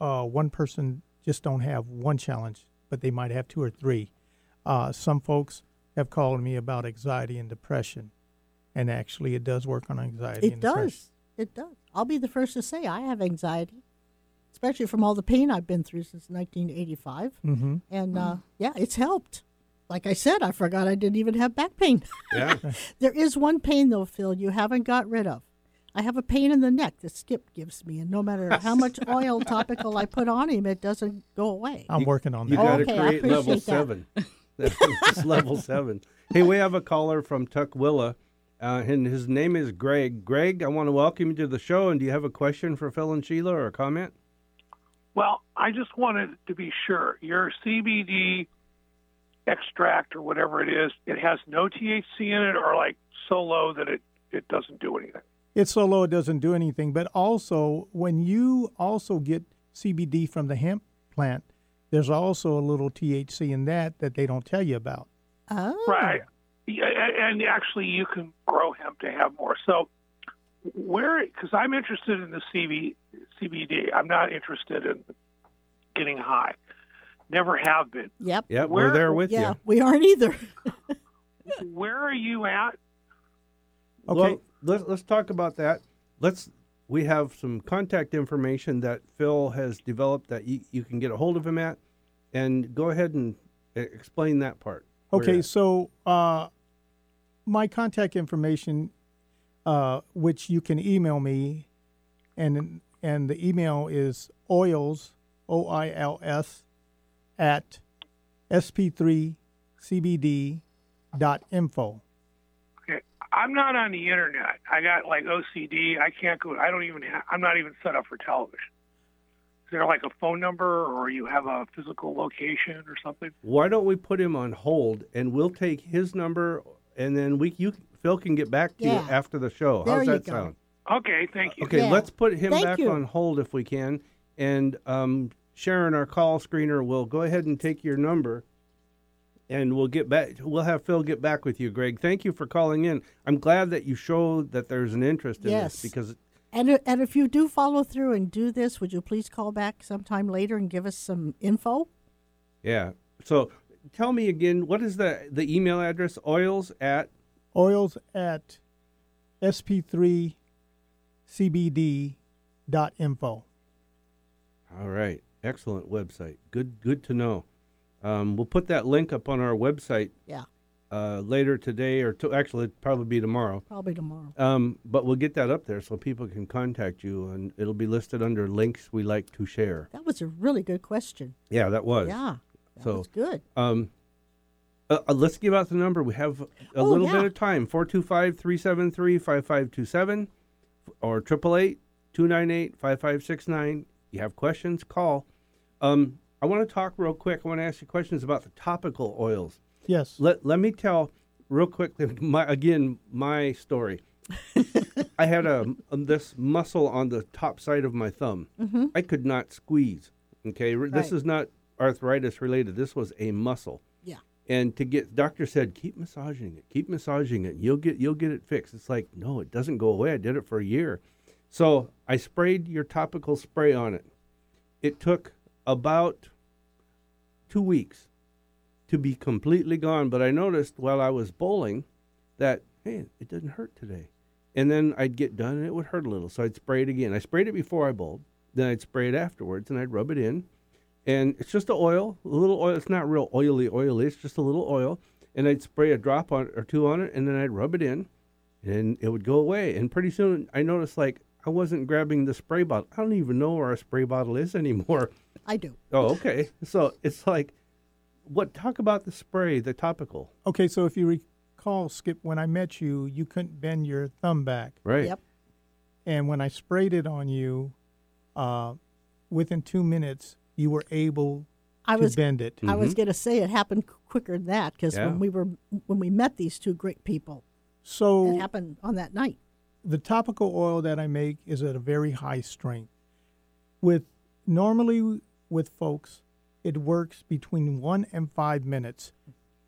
uh, one person just don't have one challenge, but they might have two or three. Uh, some folks have called me about anxiety and depression, and actually, it does work on anxiety. It does. depression. It does. I'll be the first to say I have anxiety, especially from all the pain I've been through since 1985. Mm-hmm. And uh, yeah, it's helped. Like I said, I forgot I didn't even have back pain. Yeah, there is one pain, though, Phil, you haven't got rid of. I have a pain in the neck that Skip gives me, and no matter how much oil topical I put on him, it doesn't go away. I'm working on that. you got to Okay, create level that. seven. That's level seven. Hey, we have a caller from Tukwila, uh, and his name is Greg. Greg, I want to welcome you to the show. And do you have a question for Phil and Sheila or a comment? Well, I just wanted to be sure your CBD extract or whatever it is, it has no THC in it, or like so low that it it doesn't do anything. It's so low it doesn't do anything. But also, when you also get CBD from the hemp plant, there's also a little THC in that that they don't tell you about. Oh. Right. Yeah, and actually, you can grow hemp to have more. So, where? Because I'm interested in the CB, CBD. I'm not interested in getting high. Never have been. Yep. Yep, Where- we're there with you. Yeah, you. we aren't either. Where are you at? Okay. Well, let's let's talk about that. Let's. We have some contact information that Phil has developed that you, you can get a hold of him at, and go ahead and explain that part. Okay, so uh, my contact information, uh, which you can email me, and and the email is oils o i l s at sp3cbd dot info. Okay, I'm not on the internet. I got like OCD. I can't go. I don't even. Ha- I'm not even set up for television. Is there like a phone number, or you have a physical location, or something? Why don't we put him on hold and we'll take his number and then we you Phil can get back to Yeah. you after the show. There How's that go. sound? Okay, thank you. Okay, Yeah. let's put him Thank back you. on hold if we can. And um, Sharon, our call screener, will go ahead and take your number, and we'll get back. We'll have Phil get back with you, Greg. Thank you for calling in. I'm glad that you showed that there's an interest in Yes. this because And, and if you do follow through and do this, would you please call back sometime later and give us some info? yeah. So tell me again, what is the the email address? Oils at Oils at sp3cbd.info. All right, excellent website. Good, good to know. Um, we'll put that link up on our website Yeah, uh, later today, or to, actually it'll probably be tomorrow. probably tomorrow. Um, but we'll get that up there so people can contact you, and it'll be listed under links we like to share. That was a really good question. Yeah, that was. Yeah, that So- was good. Um, uh, uh, let's give out the number. We have a Oh, little yeah. bit of time 425 373 5527 or 888 298 5569. You have questions, call. Um, I want to talk real quick. I want to ask you questions about the topical oils. Yes. Let let me tell real quick my again my story. I had a um, this muscle on the top side of my thumb. I could not squeeze. Okay, R- this is not arthritis related. This was a muscle. And to get doctor said keep massaging it, keep massaging it. You'll get you'll get it fixed. It's like no, it doesn't go away. I did it for a year. So I sprayed your topical spray on it. It took about two weeks to be completely gone. But I noticed while I was bowling that, hey, it didn't hurt today. And then I'd get done and it would hurt a little. So I'd spray it again. I sprayed it before I bowled. Then I'd spray it afterwards and I'd rub it in. And it's just a oil, a little oil. It's not real oily, oily. It's just a little oil. And I'd spray a drop on or two on it and then I'd rub it in and it would go away. And pretty soon I noticed like I wasn't grabbing the spray bottle. I don't even know where a spray bottle is anymore. I do. Oh, okay. So it's like, what? Talk about the spray, the topical, Okay, so if you recall, Skip, when I met you, you couldn't bend your thumb back. right? Yep. And when I sprayed it on you, uh, within two minutes, you were able I to was bend it. I was mm-hmm. going to say it happened quicker than that because Yeah. when we were when we met these two great people, so it happened on that night. the topical oil that I make is at a very high strength. With normally with folks, it works between one and five minutes,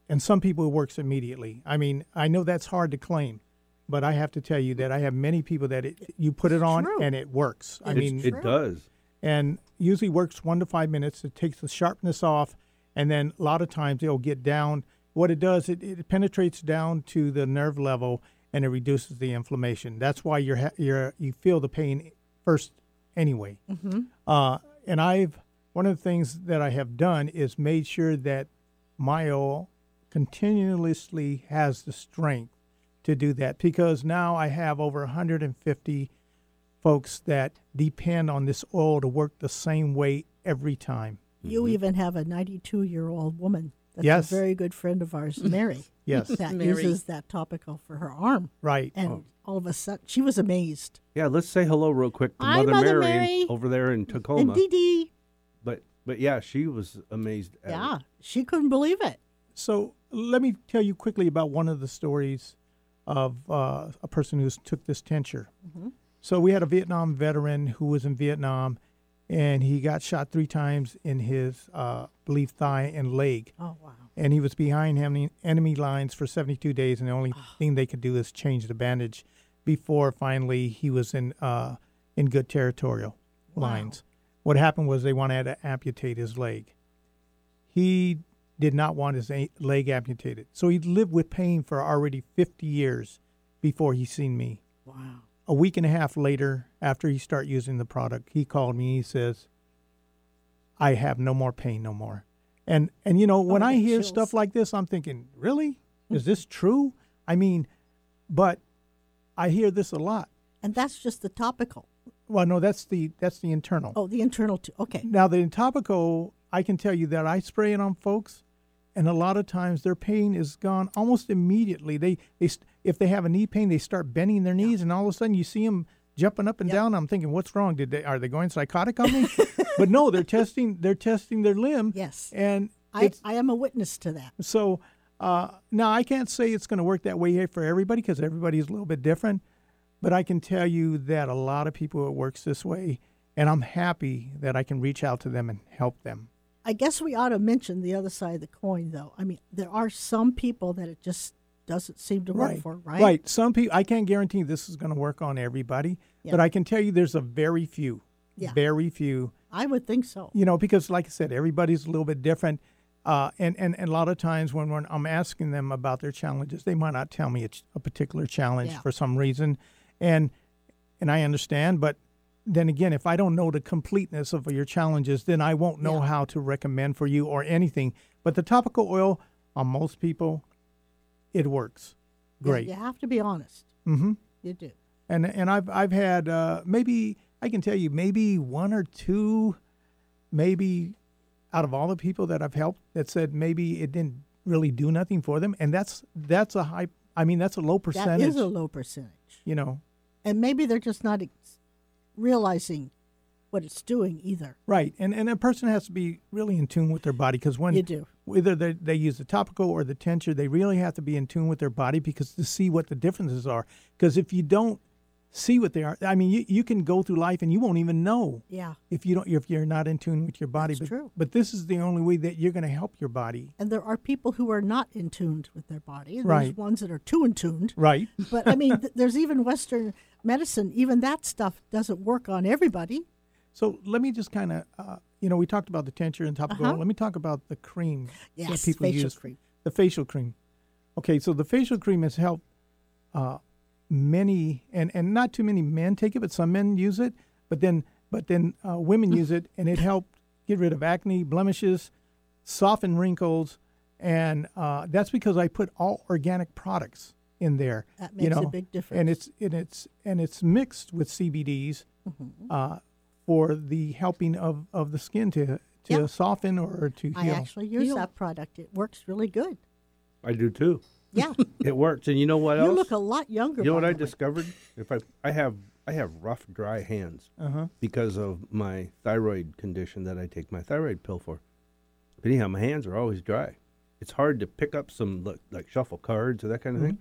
and some people it works immediately. I mean, I know that's hard to claim, but I have to tell you that I have many people that it, you put it on true. and it works. I It's mean, it does. And usually works one to five minutes. It takes the sharpness off, and then a lot of times it'll get down. What it does, it, it penetrates down to the nerve level and it reduces the inflammation. That's why you're ha- you're you feel the pain first anyway. Uh, and I've one of the things that I have done is made sure that my oil continuously has the strength to do that because now I have over 150 folks that depend on this oil to work the same way every time. You even have a 92 year old woman That's Yes. a very good friend of ours, Mary. Yes. that Mary. uses that topical for her arm. Right. And all of a sudden, she was amazed. Yeah, let's say hello real quick to Hi, Mother, Mother Mary, Mary. over there in And Tacoma. Dee Dee, But but yeah, she was amazed. At yeah, it. she couldn't believe it. So let me tell you quickly about one of the stories of uh, a person who took this tincture. So we had a Vietnam veteran who was in Vietnam, and he got shot three times in his, uh, believe, thigh and leg. Oh wow. And he was behind enemy, enemy lines for 72 days, and the only thing they could do is change the bandage before finally he was in uh, in good territorial lines. What happened was they wanted to amputate his leg. He did not want his leg amputated, so he lived with pain for already 50 years before he seen me. Wow. A week and a half later, after he started using the product, he called me. He says, "I have no more pain, no more." And and you know oh, when Oh, I I hear chills. stuff like this, I'm thinking, really, hmm. is this true? I mean, but I hear this a lot. And that's just the topical. Well, no, that's the that's the internal. Oh, the internal too. Okay. Now the topical, I can tell you that I spray it on folks, and a lot of times their pain is gone almost immediately. They they st- if they have a knee pain, they start bending their knees, and all of a sudden you see them jumping up and Yep. down. I'm thinking, what's wrong? Did they are they going psychotic on me? but no, they're testing they're testing their limb. Yes. and I, I am a witness to that. so uh, now I can't say it's going to work that way here for everybody because everybody's a little bit different. But I can tell you that a lot of people it works this way, and I'm happy that I can reach out to them and help them. I guess we ought to mention the other side of the coin, though. I mean, there are some people that it just doesn't seem to work for, right? Right. Some people I can't guarantee this is going to work on everybody, Yeah. but I can tell you there's a very few, Yeah. very few. I would think so. You know, because like I said, everybody's a little bit different. Uh, and, and, and a lot of times when, when I'm asking them about their challenges, they might not tell me ch- a particular challenge Yeah. for some reason. And, and I understand, but then again, if I don't know the completeness of your challenges, then I won't know Yeah. how to recommend for you or anything. But the topical oil on most people, it works. Great. you have to be honest. Mm-hmm. You do. And and I've I've had uh, maybe I can tell you maybe one or two, maybe out of all the people that I've helped that said maybe it didn't really do nothing for them, and that's that's a high. I mean that's a low percentage. That is a low percentage. you know, And maybe they're just not realizing what it's doing either. right? And and a person has to be really in tune with their body because when You do. whether they, they use the topical or the tincture, they really have to be in tune with their body because to see what the differences are. Because if you don't see what they are, I mean, you, you can go through life and you won't even know Yeah. if you don't if you're not in tune with your body. That's but, true. But this is the only way that you're going to help your body. And there are people who are not in tuned with their body. and Right. Ones that are too in tuned. Right. But I mean, th- there's even Western medicine. Even that stuff doesn't work on everybody. So let me just kind of, uh, you know, we talked about the tincture and topical. Uh-huh. Let me talk about the cream Yes, that people facial use. cream. The facial cream. Okay, so the facial cream has helped uh, many, and, and not too many men take it, but some men use it. But then, but then uh, women use it, and it helped get rid of acne, blemishes, soften wrinkles, and uh, that's because I put all organic products in there. That you makes a big difference. And it's and it's and it's mixed with CBDs Mm-hmm. uh, for the helping of, of the skin to to Yeah. soften or to I heal. I actually use Heal. that product. It works really good. I do too. Yeah. It works, and you know what else? you look a lot younger. you know what I discovered? If I I have I have rough, dry hands uh-huh. because of my thyroid condition that I take my thyroid pill for. But anyhow, my hands are always dry. It's hard to pick up some like, like shuffle cards or that kind of thing.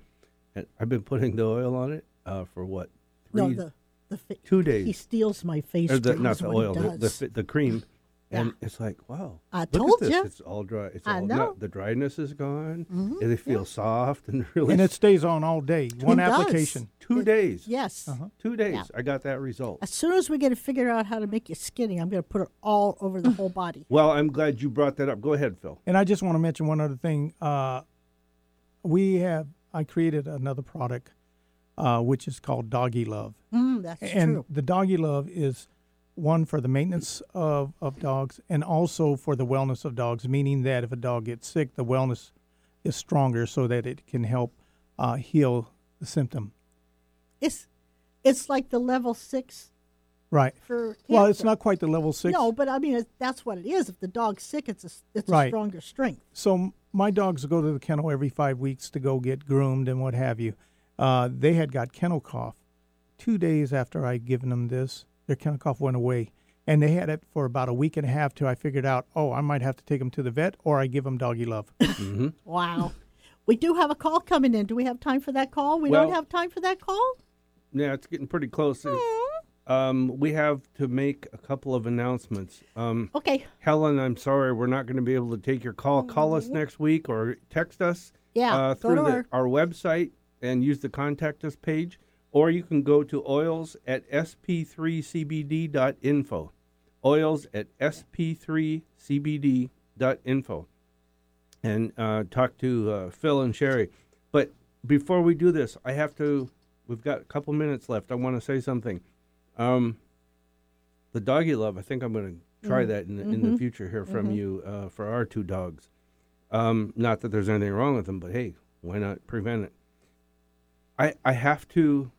And I've been putting the oil on it uh, for what three, No, the the fa- two days. He steals my face or the, not the he oil, the, the the cream, and Yeah. it's like wow. I look told at this. ya. It's all dry. It's I all know. not, the dryness is gone. Mhm, and they feel soft and really. And it stays on all day. One does. application. two it- days. Yes. Uh-huh. Two days. Yeah. I got that result. As soon as we get to figure out how to make you skinny, I'm going to put it all over the whole body. Well, I'm glad you brought that up. Go ahead, Phil. And I just want to mention one other thing. Uh, we have I created another product, uh, which is called Doggy Love. Mm, that's and true. the Doggy Love is one for the maintenance of, of dogs and also for the wellness of dogs, meaning that if a dog gets sick, the wellness is stronger so that it can help uh, heal the symptom. It's it's like the level six Right. for Well, it's not quite the level six. No, but I mean it, that's what it is. If the dog's sick, it's a it's a stronger strength. So my dogs go to the kennel every five weeks to go get groomed and what have you. Uh, they had got kennel cough. Two days after I'd given them this, their kennel cough went away. And they had it for about a week and a half till I figured out, oh, I might have to take them to the vet or I give them doggy love. Mm-hmm. Wow. We do have a call coming in. Do we have time for that call? We Well- don't have time for that call? Yeah, it's getting pretty close. Um, we have to make a couple of announcements. Um, Okay. Helen, I'm sorry, we're not going to be able to take your call. Call us next week or text us Yeah, uh, through the, our- our website and use the contact us page, or you can go to oils at sp3cbd.info. Oils at sp3cbd.info. And uh, talk to uh, Phil and Sherry. But before we do this, I have to, we've got a couple minutes left. I want to say something. Um, the doggy love, I think I'm going to try that in the, in the future here from you uh, for our two dogs. Um, not that there's anything wrong with them, but hey, why not prevent it? I I have to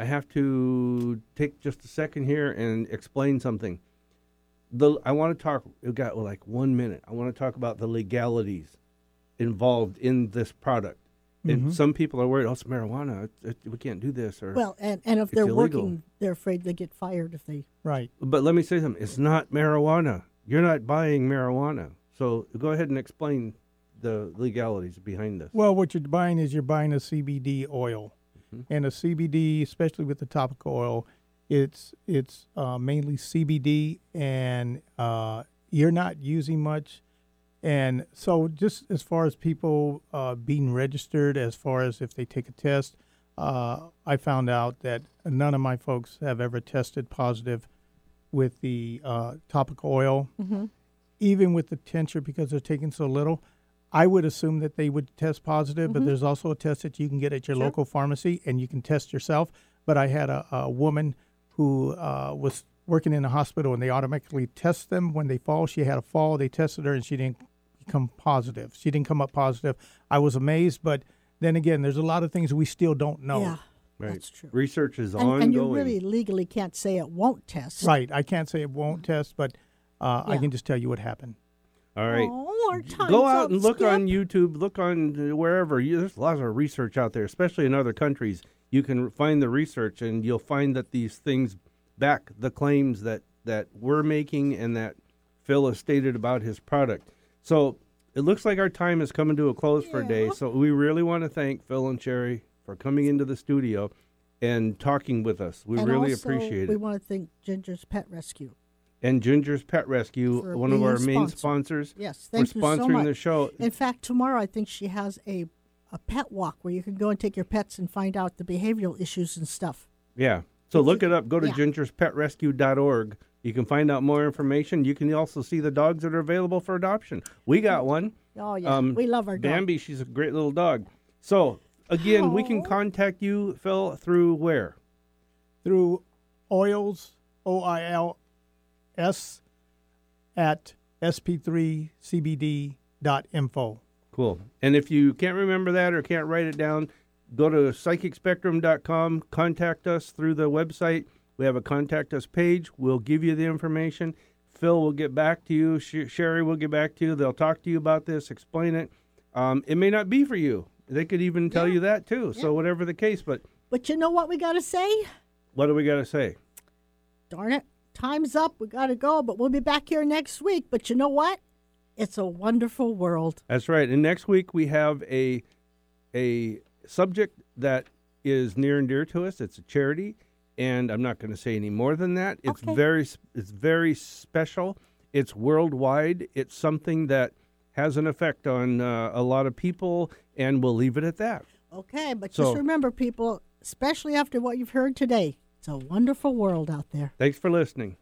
I have to take just a second here and explain something. The I want to talk. We've got like one minute. I want to talk about the legalities involved in this product. And mm-hmm. some people are worried, oh, it's marijuana. It, it, we can't do this. Or Well, and, and if they're illegal. working, they're afraid they get fired if they. right. But let me say something. It's not marijuana. You're not buying marijuana. So go ahead and explain the legalities behind this. Well, what you're buying is you're buying a CBD oil, Mm-hmm. and a CBD, especially with the topical oil, it's it's uh, mainly CBD, and uh, you're not using much. And so, just as far as people uh, being registered, as far as if they take a test, uh, I found out that none of my folks have ever tested positive with the uh, topical oil, even with the tincture because they're taking so little. I would assume that they would test positive, but there's also a test that you can get at your local pharmacy and you can test yourself. But I had a, a woman who uh, was working in a hospital and they automatically test them when they fall. She had a fall, they tested her and she didn't come positive. She didn't come up positive. I was amazed, but then again, there's a lot of things we still don't know. Yeah, Right. that's true. Research is And, ongoing. and you really legally can't say it won't test. Right. I can't say it won't test, but uh, I can just tell you what happened. All right. Oh, Go out up, and look Skip. on YouTube, look on wherever. There's lots of research out there, especially in other countries. You can find the research, and you'll find that these things back the claims that that we're making and that Phil has stated about his product. So it looks like our time is coming to a close for today. So we really want to thank Phil and Sherry for coming into the studio and talking with us. We And really appreciate We it. We want to thank Ginger's Pet Rescue. And Ginger's Pet Rescue, For one of our main sponsor. sponsors, Yes, for thank you sponsoring so much. the show. In fact, tomorrow I think she has a a pet walk where you can go and take your pets and find out the behavioral issues and stuff. Yeah. So look it up. Go to yeah. gingerspetrescue.org. You can find out more information. You can also see the dogs that are available for adoption. We got one. Oh yeah, Um, we love our dog. Bambi, she's a great little dog. So, again, we can contact you, Phil, through where? through oils, O I L S, at sp3cbd.info. Cool. And if you can't remember that or can't write it down, go to psychicspectrum.com, contact us through the website. We have a contact us page. We'll give you the information. Phil will get back to you. Sh- Sherry will get back to you. They'll talk to you about this, explain it. Um, it may not be for you. They could even tell you that too. So whatever the case, but But you know what we got to say? what do we got to say? Darn it, time's up. We got to go, but we'll be back here next week. But you know what? It's a wonderful world. That's right. And next week we have a a subject that is near and dear to us. It's a charity, and I'm not going to say any more than that. It's Okay. very it's very special. It's worldwide. It's something that has an effect on uh, a lot of people, and we'll leave it at that. Okay, but So- just remember, people, especially after what you've heard today, it's a wonderful world out there. Thanks for listening.